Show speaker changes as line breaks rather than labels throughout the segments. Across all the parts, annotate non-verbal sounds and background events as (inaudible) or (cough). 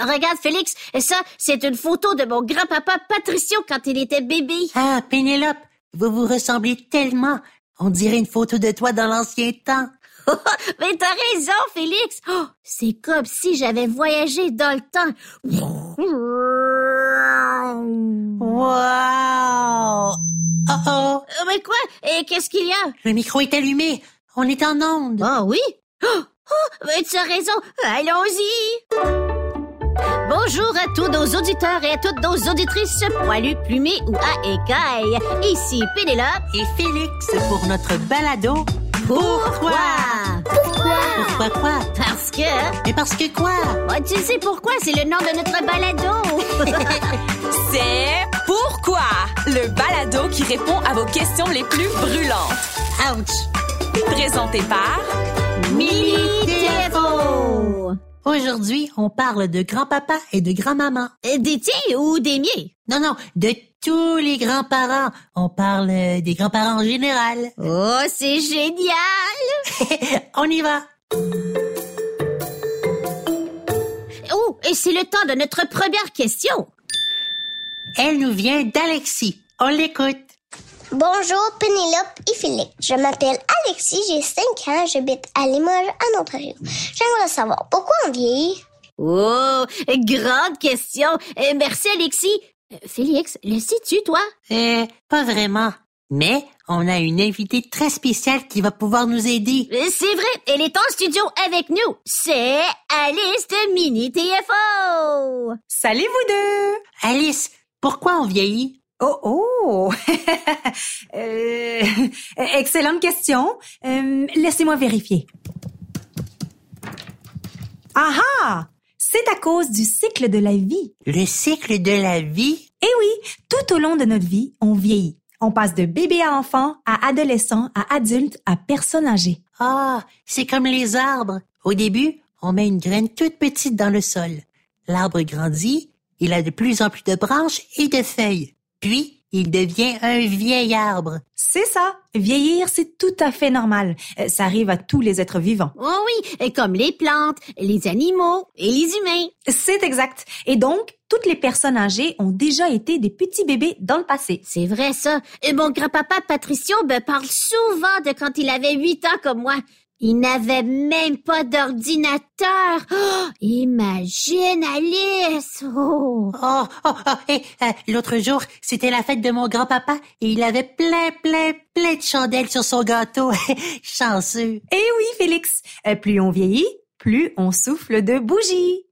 Regarde, Félix, ça, c'est une photo de mon grand-papa Patricio quand il était bébé.
Ah, Pénélope, vous vous ressemblez tellement. On dirait une photo de toi dans l'ancien temps. (laughs)
Mais t'as raison, Félix. Oh, c'est comme si j'avais voyagé dans le temps.
Wow! Oh oh!
Mais quoi? Et qu'est-ce qu'il y a?
Le micro est allumé. On est en onde.
Ah oui? Oh, oh, mais tu as raison. Allons-y. Bonjour à tous nos auditeurs et à toutes nos auditrices poilues, plumées ou à écailles. Ici Pénélope.
Et Félix pour notre balado.
Pourquoi? Pourquoi?
Pourquoi quoi?
Parce que...
Mais parce que quoi?
Oh, tu sais pourquoi? C'est le nom de notre balado. (laughs)
C'est Pourquoi? Le balado qui répond à vos questions les plus brûlantes.
Ouch!
Présenté par
Mini TFO.
Aujourd'hui, on parle de grand-papa et de grand-maman.
Euh, Des tiens ou des miens?
Non, non, de tous les grands-parents. On parle euh, des grands-parents en général. (laughs)
Oh, c'est génial!
On y va.
Oh, et c'est le temps de notre première question.
Elle nous vient d'Alexis. On l'écoute.
Bonjour Pénélope et Philippe. Je m'appelle Alexis, j'ai 5 ans, j'habite à Limoges, en Ontario. J'aimerais savoir pourquoi on vieillit.
Oh, grande question. Euh, merci, Alexis. Euh, Félix, le sais-tu, toi?
Euh, pas vraiment. Mais on a une invitée très spéciale qui va pouvoir nous aider.
Euh, C'est vrai, elle est en studio avec nous. C'est Alice de Mini TFO.
Salut vous deux!
Alice, pourquoi on vieillit?
Oh oh! (laughs) Euh, excellente question. Euh, Laissez-moi vérifier. Ah ah! C'est à cause du cycle de la vie.
Le cycle de la vie?
Eh oui, tout au long de notre vie, on vieillit. On passe de bébé à enfant, à adolescent, à adulte, à personne âgée.
Ah, c'est comme les arbres. Au début, on met une graine toute petite dans le sol. L'arbre grandit, il a de plus en plus de branches et de feuilles. Puis, il devient un vieil arbre.
C'est ça. Vieillir, c'est tout à fait normal. Euh, Ça arrive à tous les êtres vivants.
Oh oui, et comme les plantes, les animaux et les humains.
C'est exact. Et donc, toutes les personnes âgées ont déjà été des petits bébés dans le passé.
C'est vrai, ça. Et mon grand-papa Patricio me parle souvent de quand il avait huit ans comme moi. Il n'avait même pas d'ordinateur. Oh, imagine, Alice. Oh.
Oh, oh, oh, et, euh, l'autre jour, c'était la fête de mon grand-papa et il avait plein, plein, plein de chandelles sur son gâteau. (laughs) Chanceux.
Eh oui, Félix. Euh, plus on vieillit, plus on souffle de bougies.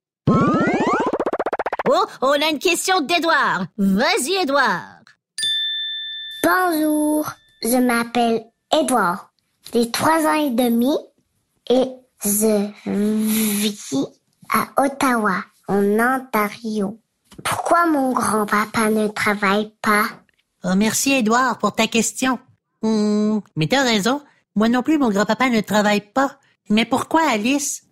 Oh, on a une question d'Edouard. Vas-y, Edouard.
Bonjour, je m'appelle Edouard. J'ai 3 ans et demi et je vis à Ottawa, en Ontario. Pourquoi mon grand-papa ne travaille pas?
Oh, merci, Edouard, pour ta question. Hmm, mais t'as raison. Moi non plus, mon grand-papa ne travaille pas. Mais pourquoi, Alice?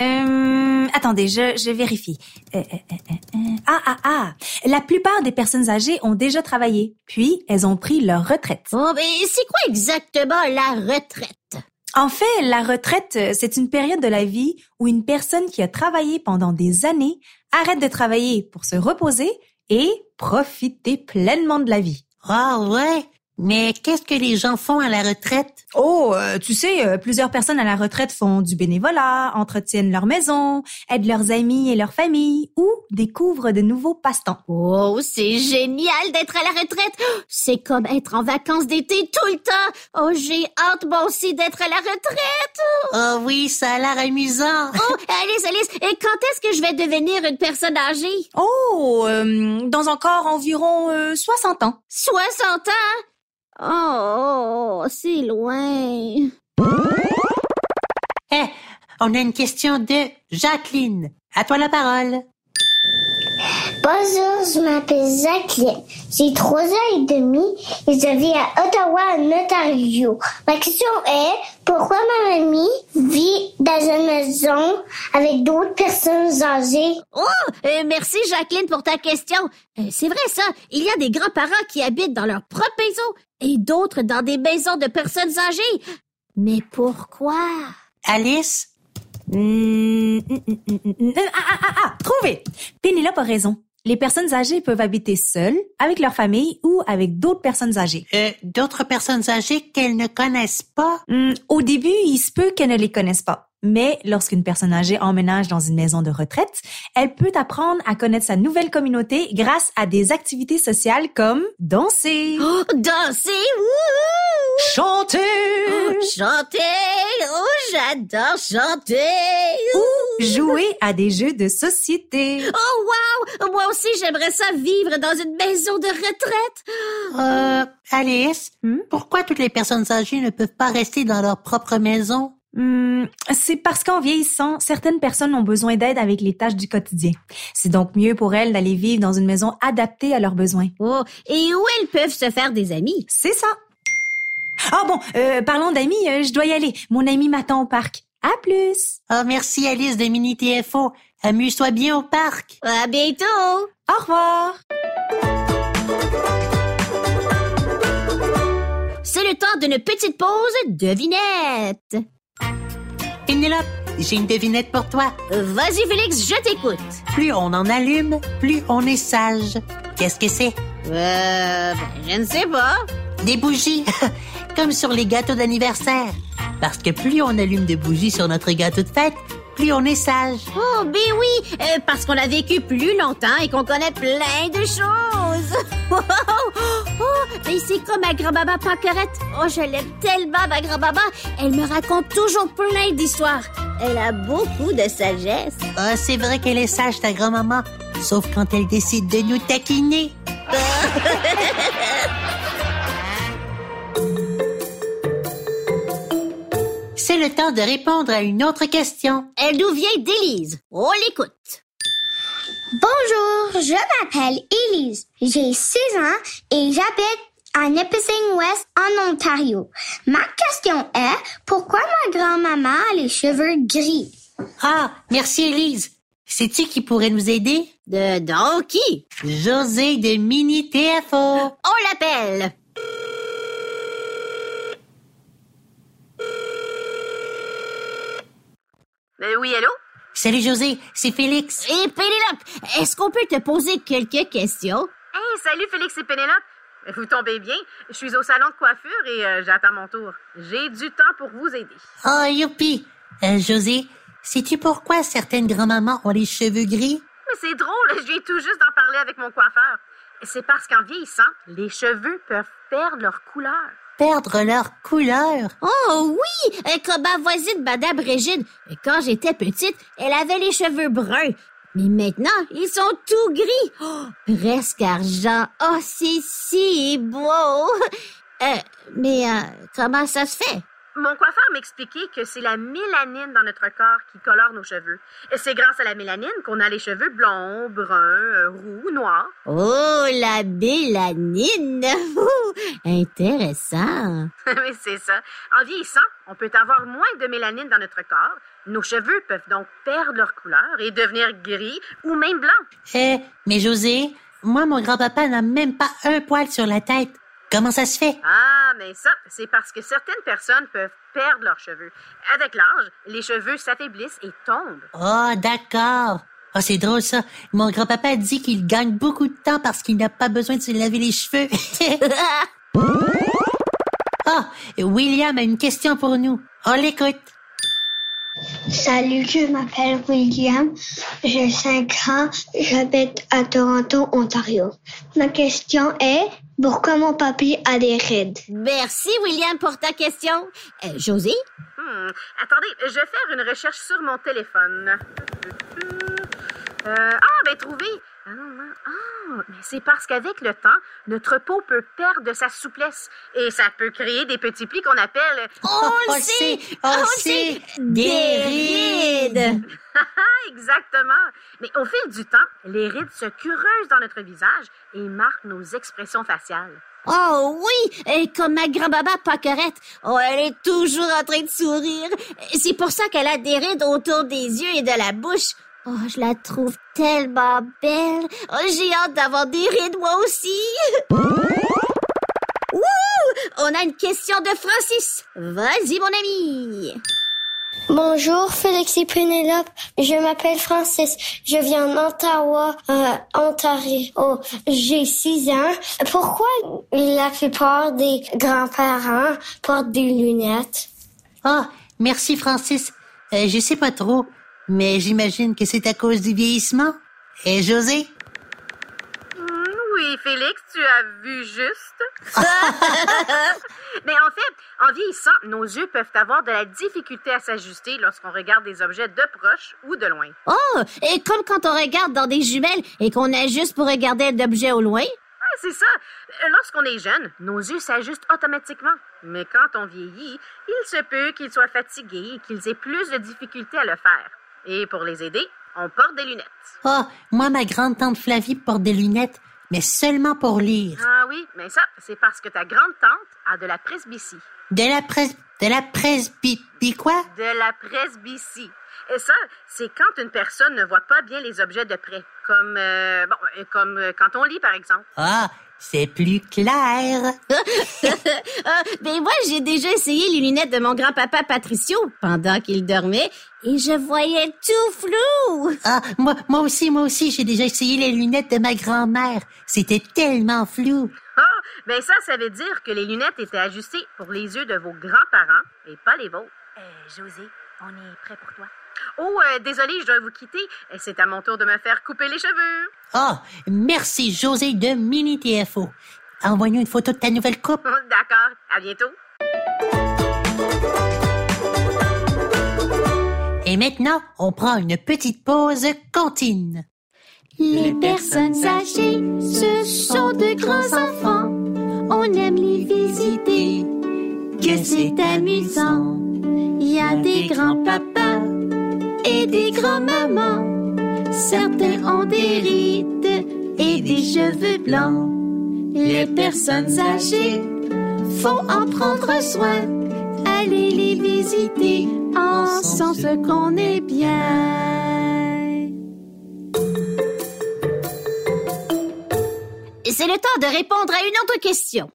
Euh, attendez, je, je vérifie. Euh, euh, euh, euh, ah, ah, ah. La plupart des personnes âgées ont déjà travaillé, puis elles ont pris leur retraite.
Oh, mais c'est quoi exactement la retraite?
En fait, la retraite, euh, c'est une période de la vie où une personne qui a travaillé pendant des années arrête de travailler pour se reposer et profiter pleinement de la vie.
Ah ouais? Mais qu'est-ce que les gens font à la retraite?
Oh, euh, tu sais, euh, plusieurs personnes à la retraite font du bénévolat, entretiennent leur maison, aident leurs amis et leur famille ou découvrent de nouveaux passe-temps.
Oh, c'est génial d'être à la retraite. Oh, C'est comme être en vacances d'été tout le temps. Oh, j'ai hâte moi aussi d'être à la retraite.
Oh oui, ça a l'air amusant.
Oh, Alice, Alice, et quand est-ce que je vais devenir une personne âgée?
Oh, euh, dans encore environ euh, 60 ans.
60 ans? Oh, c'est loin.
Eh, on a une question de Jacqueline. À toi la parole.
Bonjour, je m'appelle Jacqueline. J'ai 3 ans et demi et je vis à Ottawa, en Ontario. Ma question est, pourquoi ma mamie vit dans une maison avec d'autres personnes âgées?
Oh, euh, merci Jacqueline pour ta question. Euh, c'est vrai ça, il y a des grands-parents qui habitent dans leur propre maison et d'autres dans des maisons de personnes âgées. Mais pourquoi?
Alice?
Hmm, hmm, hmm, hmm, hmm, hmm. Ah, ah, ah, ah, trouvé! Pénélope a raison. Les personnes âgées peuvent habiter seules, avec leur famille ou avec d'autres personnes âgées.
Euh, D'autres personnes âgées qu'elles ne connaissent pas?
Hmm, au début, il se peut qu'elles ne les connaissent pas. Mais lorsqu'une personne âgée emménage dans une maison de retraite, elle peut apprendre à connaître sa nouvelle communauté grâce à des activités sociales comme danser,
Oh, danser, wouhou!
chanter
Oh, chanter, oh, j'adore chanter.
ou jouer à des jeux de société.
Oh, wow! Moi aussi, j'aimerais ça vivre dans une maison de retraite.
Euh, Alice,
Hmm?
pourquoi toutes les personnes âgées ne peuvent pas rester dans leur propre maison?
Hmm, c'est parce qu'en vieillissant, certaines personnes ont besoin d'aide avec les tâches du quotidien. C'est donc mieux pour elles d'aller vivre dans une maison adaptée à leurs besoins.
Oh, et où elles peuvent se faire des amis?
C'est ça. Ah bon, euh, parlons d'amis, euh, je dois y aller. Mon ami m'attend au parc. À plus.
Oh, merci Alice de Mini TFO. Amuse-toi bien au parc.
À bientôt!
Au revoir.
C'est le temps d'une petite pause devinette.
Pénélope, j'ai une devinette pour toi.
Vas-y, Félix, je t'écoute.
Plus on en allume, plus on est sage. Qu'est-ce que c'est?
Euh, ben, je ne sais pas.
Des bougies, (laughs) comme sur les gâteaux d'anniversaire. Parce que plus on allume de bougies sur notre gâteau de fête, plus on est sage.
Oh, ben oui, euh, parce qu'on a vécu plus longtemps et qu'on connaît plein de choses. (laughs) oh, mais c'est comme ma grand-maman Paquerette. Oh, je l'aime tellement, ma grand-maman. Elle me raconte toujours plein d'histoires. Elle a beaucoup de sagesse.
Ah, c'est vrai qu'elle est sage, ta grand-maman. Sauf quand elle décide de nous taquiner. (laughs) C'est le temps de répondre à une autre question.
Elle nous vient d'Élise. On l'écoute.
Bonjour, je m'appelle Elise. J'ai 6 ans et j'habite à Nipissing West en Ontario. Ma question est, pourquoi ma grand-maman a les cheveux gris?
Ah, merci Élise. Sais-tu qui pourrait nous aider?
De donc qui?
José de Mini TFO.
On l'appelle.
Euh, oui, allô?
Salut José, c'est Félix.
Et Pénélope, est-ce qu'on peut te poser quelques questions?
Hey, salut Félix et Pénélope. Vous tombez bien? Je suis au salon de coiffure et euh, j'attends mon tour. J'ai du temps pour vous aider.
Oh, youpi. Euh, José, sais-tu pourquoi certaines grand-mamans ont les cheveux gris?
Mais c'est drôle, je viens tout juste d'en parler avec mon coiffeur. C'est parce qu'en vieillissant, les cheveux peuvent perdre leur couleur.
Perdre leur couleur?
Oh oui, euh, comme ma voisine Madame Régine. Quand j'étais petite, elle avait les cheveux bruns. Mais maintenant, ils sont tout gris. Oh, presque argent. Oh, c'est si beau. Euh, mais euh, comment ça se fait?
Mon coiffeur m'expliquait que c'est la mélanine dans notre corps qui colore nos cheveux. Et c'est grâce à la mélanine qu'on a les cheveux blonds, bruns, euh, roux, noirs.
Oh, la mélanine. (laughs) Intéressant. (laughs)
Oui, c'est ça. En vieillissant, on peut avoir moins de mélanine dans notre corps. Nos cheveux peuvent donc perdre leur couleur et devenir gris ou même blancs.
Eh, mais José, moi, mon grand-papa n'a même pas un poil sur la tête. Comment ça se fait?
Ah, mais ça, c'est parce que certaines personnes peuvent perdre leurs cheveux. Avec l'âge, les cheveux s'affaiblissent et tombent.
Oh, d'accord. Oh, c'est drôle ça. Mon grand-papa dit qu'il gagne beaucoup de temps parce qu'il n'a pas besoin de se laver les cheveux. (laughs) Ah, William a une question pour nous. On l'écoute.
Salut, je m'appelle William, j'ai 5 ans, j'habite à Toronto, Ontario. Ma question est, pourquoi mon papy a des rides?
Merci, William, pour ta question. Euh, Josie?
Hmm, Attendez, je vais faire une recherche sur mon téléphone. Euh, ah, ben trouvé. Ah, non, non. Ah, mais c'est parce qu'avec le temps, notre peau peut perdre de sa souplesse et ça peut créer des petits plis qu'on appelle
On (laughs)
On
le sait!
on
le
sait.
Des
Des
rides! (laughs)
Exactement. Mais au fil du temps, les rides se creusent dans notre visage et marquent nos expressions faciales.
Oh oui, et comme ma grand-maman Paquerette. Oh, elle est toujours en train de sourire. C'est pour ça qu'elle a des rides autour des yeux et de la bouche. Oh, je la trouve tellement belle. Oh, j'ai hâte d'avoir des rides moi aussi. (laughs) Wouh! On a une question de Francis. Vas-y, mon ami.
Bonjour Félix et Pénélope, je m'appelle Francis, je viens d'Ottawa, euh, Ontario. Oh, j'ai 6 ans. Pourquoi la plupart des grands-parents portent des lunettes?
Ah, merci Francis. Euh, je sais pas trop, mais j'imagine que c'est à cause du vieillissement. Et José?
Hmm, Oui, Félix, tu as vu juste. (laughs) Mais en fait, en vieillissant, nos yeux peuvent avoir de la difficulté à s'ajuster lorsqu'on regarde des objets de proche ou de loin.
Oh, et comme quand on regarde dans des jumelles et qu'on ajuste pour regarder d'objets au loin?
Ah, c'est ça. Euh, Lorsqu'on est jeune, nos yeux s'ajustent automatiquement. Mais quand on vieillit, il se peut qu'ils soient fatigués et qu'ils aient plus de difficultés à le faire. Et pour les aider, on porte des lunettes.
Ah, moi, ma grande-tante Flavie porte des lunettes, mais seulement pour lire.
Ah oui, mais ça, c'est parce que ta grande-tante a de la presbytie.
De la presse... De la presby... quoi?
De la presbytie. Et ça, c'est quand une personne ne voit pas bien les objets de près. Comme, euh, bon, euh, comme euh, quand on lit, par exemple.
Ah, c'est plus clair. (laughs)
Ah, ben moi, j'ai déjà essayé les lunettes de mon grand-papa Patricio pendant qu'il dormait et je voyais tout flou.
Ah, moi, moi aussi, moi aussi, j'ai déjà essayé les lunettes de ma grand-mère. C'était tellement flou.
Ah, ben ça, ça veut dire que les lunettes étaient ajustées pour les yeux de vos grands-parents et pas les vôtres.
Euh, José, on est prêt pour toi.
Oh, euh, désolé, je dois vous quitter. Euh, C'est à mon tour de me faire couper les cheveux.
Ah, merci José de Mini TFO. Envoie-nous une photo de ta nouvelle coupe. (laughs)
D'accord, à bientôt.
Et maintenant, on prend une petite pause cantine.
Les personnes âgées, ce sont de grands enfants. On aime les visiter, que c'est amusant. Il y a des grands-papas et des grands-mamans. Certains ont des rides et des cheveux blancs. Les personnes âgées, faut en prendre soin. Allez les visiter en sens qu'on est bien. C'est le temps de répondre à une autre question.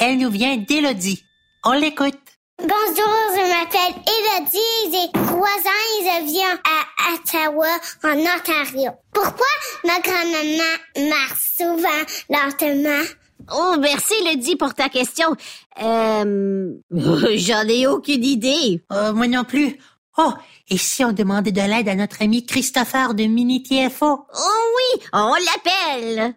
Elle nous vient d'Élodie. On l'écoute.
Bonjour, je m'appelle Elodie, j'ai trois ans et je viens à Ottawa, en Ontario. Pourquoi ma grand-maman marche souvent lentement?
Oh, merci, Lydie, pour ta question. Euh, (laughs) j'en ai aucune idée.
Euh, moi non plus. Oh, et si on demandait de l'aide à notre ami Christopher de Mini TFO?
Oh oui, on l'appelle.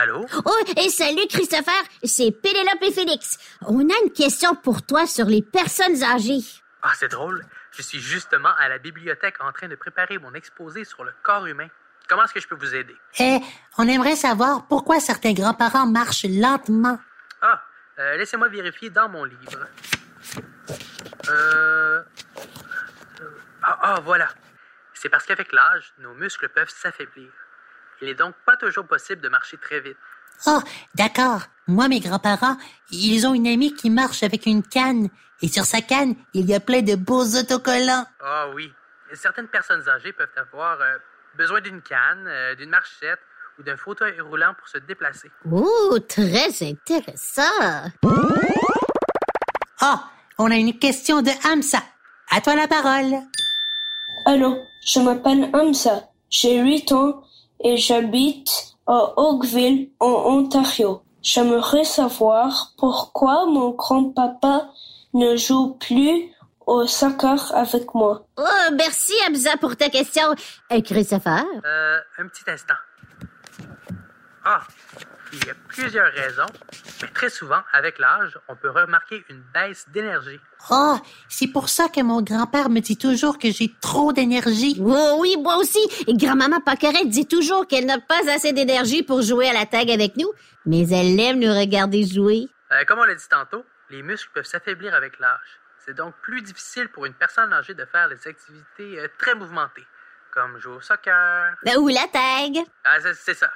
Allô?
Oh, et salut Christopher, c'est Pénélope et Félix. On a une question pour toi sur les personnes âgées.
Ah, c'est drôle. Je suis justement à la bibliothèque en train de préparer mon exposé sur le corps humain. Comment est-ce que je peux vous aider?
Eh, on aimerait savoir pourquoi certains grands-parents marchent lentement.
Ah, euh, laissez-moi vérifier dans mon livre. Euh... Ah, ah, voilà. C'est parce qu'avec l'âge, nos muscles peuvent s'affaiblir. Il n'est donc pas toujours possible de marcher très vite.
Oh, d'accord. Moi, mes grands-parents, ils ont une amie qui marche avec une canne. Et sur sa canne, il y a plein de beaux autocollants.
Ah oui. Certaines personnes âgées peuvent avoir euh, besoin d'une canne, euh, d'une marchette ou d'un fauteuil roulant pour se déplacer.
Oh, très intéressant.
Oh, on a une question de Hamza. À toi la parole.
Allô, je m'appelle Hamza, j'ai 8 ans et j'habite à Oakville, en Ontario. J'aimerais savoir pourquoi mon grand-papa ne joue plus au soccer avec moi.
Oh, merci Hamza pour ta question. Euh, Christopher?
Euh, un petit instant. Ah, il y a plusieurs raisons, mais très souvent, avec l'âge, on peut remarquer une baisse d'énergie.
Oh, c'est pour ça que mon grand-père me dit toujours que j'ai trop d'énergie.
Oh oui, moi aussi. Et grand-maman Paqueret dit toujours qu'elle n'a pas assez d'énergie pour jouer à la tag avec nous, mais elle aime nous regarder jouer.
Euh, comme on l'a dit tantôt, les muscles peuvent s'affaiblir avec l'âge. C'est donc plus difficile pour une personne âgée de faire des activités euh, très mouvementées, comme jouer au soccer.
Ben, Ou la tag.
Ah, c'est ça.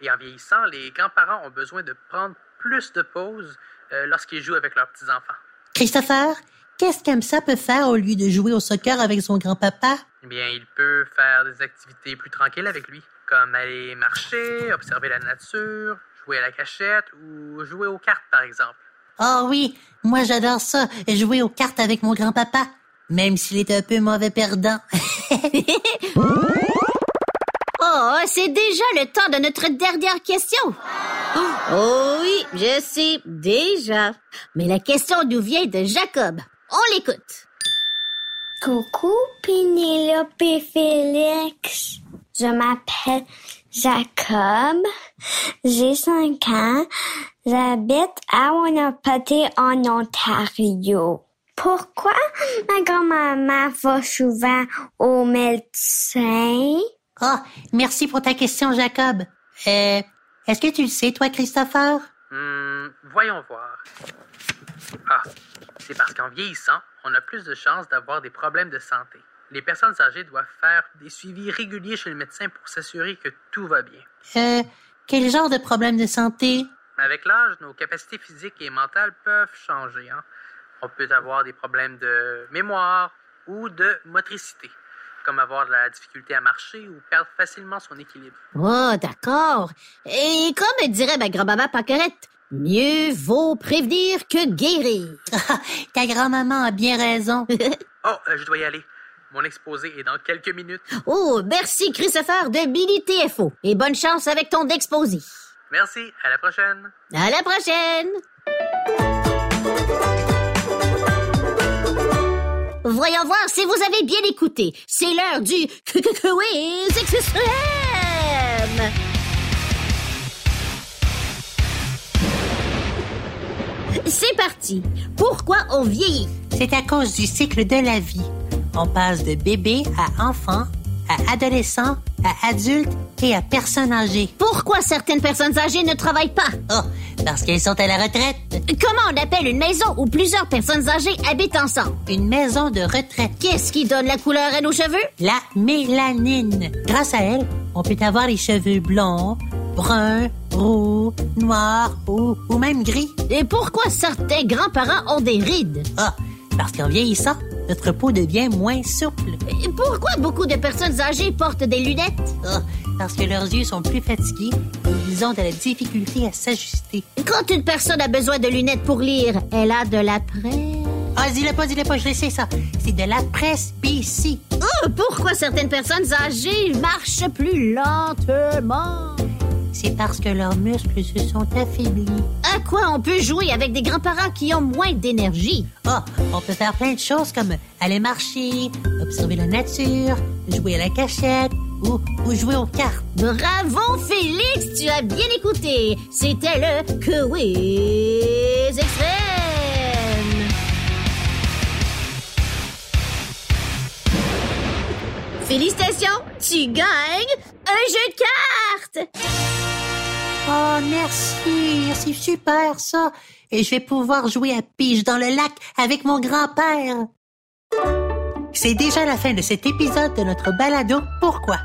Et en vieillissant, les grands-parents ont besoin de prendre plus de pauses euh, lorsqu'ils jouent avec leurs petits-enfants.
Christopher, qu'est-ce qu'Hamza peut faire au lieu de jouer au soccer avec son grand-papa?
Eh bien, il peut faire des activités plus tranquilles avec lui, comme aller marcher, observer la nature, Jouer à la cachette ou jouer aux cartes, par exemple.
Oh oui, moi j'adore ça, jouer aux cartes avec mon grand-papa, même s'il est un peu mauvais perdant. (laughs)
Oh, c'est déjà le temps de notre dernière question. Oh oui, je sais déjà. Mais la question nous vient de Jacob. On l'écoute.
Coucou Pénélope et Félix. Je m'appelle Jacob. J'ai 5 ans. J'habite à Winnipeg en Ontario. Pourquoi ma grand-maman va souvent au médecin?
Oh, merci pour ta question, Jacob. Euh, est-ce que tu le sais, toi, Christopher?
Hmm, voyons voir. Ah, c'est parce qu'en vieillissant, on a plus de chances d'avoir des problèmes de santé. Les personnes âgées doivent faire des suivis réguliers chez le médecin pour s'assurer que tout va bien.
Euh, quel genre de problème de santé?
Avec l'âge, nos capacités physiques et mentales peuvent changer. Hein. On peut avoir des problèmes de mémoire ou de motricité comme avoir de la difficulté à marcher ou perdre facilement son équilibre.
Oh, d'accord. Et comme dirait ma grand-maman Paquerette, mieux vaut prévenir que guérir. (laughs)
Ta grand-maman a bien raison. (laughs)
oh, euh, je dois y aller. Mon exposé est dans quelques minutes.
Oh, merci Christopher de Billy TFO et bonne chance avec ton exposé.
Merci, à la prochaine.
À la prochaine. Voyons voir si vous avez bien écouté. C'est l'heure du (laughs) quiz. C'est parti. Pourquoi on vieillit?
C'est à cause du cycle de la vie. On passe de bébé à enfant, à adolescent, à adulte et à personne âgée.
Pourquoi certaines personnes âgées ne travaillent pas?
Oh, parce qu'elles sont à la retraite.
Comment on appelle une maison où plusieurs personnes âgées habitent ensemble?
Une maison de retraite.
Qu'est-ce qui donne la couleur à nos cheveux?
La mélanine. Grâce à elle, on peut avoir les cheveux blonds, bruns, roux, noirs ou, ou même gris.
Et pourquoi certains grands-parents ont des rides?
Ah, parce qu'en vieillissant, notre peau devient moins souple.
Pourquoi beaucoup de personnes âgées portent des lunettes?
Ah, parce que leurs yeux sont plus fatigués et ils ont de la difficulté à s'ajuster.
Quand une personne a besoin de lunettes pour lire, elle a de la presse.
Ah, dis-le pas, dis-le pas, je le sais ça. C'est de la presbytie.
Oh, pourquoi certaines personnes âgées marchent plus lentement?
C'est parce que leurs muscles se sont affaiblis.
À quoi on peut jouer avec des grands-parents qui ont moins d'énergie?
Ah, on peut faire plein de choses comme aller marcher, observer la nature, jouer à la cachette ou, ou jouer aux cartes.
Bravo, Félix, tu as bien écouté. C'était le quiz extrême. Félicitations, tu gagnes un jeu de cartes.
Oh, merci, c'est super ça. Et je vais pouvoir jouer à pige dans le lac avec mon grand-père. C'est déjà la fin de cet épisode de notre balado Pourquoi?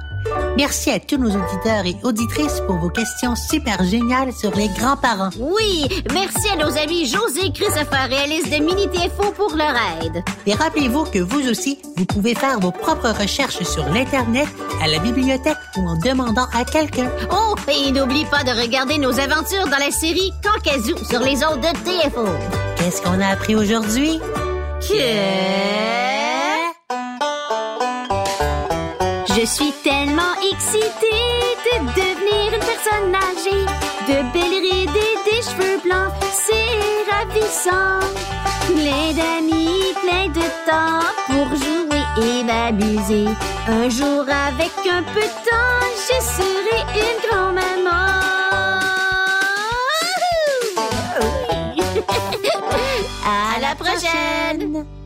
Merci à tous nos auditeurs et auditrices pour vos questions super géniales sur les grands-parents.
Oui, merci à nos amis José, Christopher et Alice de Mini TFO pour leur aide.
Et rappelez-vous que vous aussi, vous pouvez faire vos propres recherches sur l'Internet, à la bibliothèque ou en demandant à quelqu'un.
Oh, et n'oublie pas de regarder nos aventures dans la série Cancazou sur les ondes de TFO.
Qu'est-ce qu'on a appris aujourd'hui?
Que... Je suis tellement excitée de devenir une personne âgée, de belles rides et des cheveux blancs, c'est ravissant. Plein d'amis, plein de temps pour jouer et m'amuser. Un jour avec un peu de temps, je serai une grand-maman. (laughs) à la prochaine.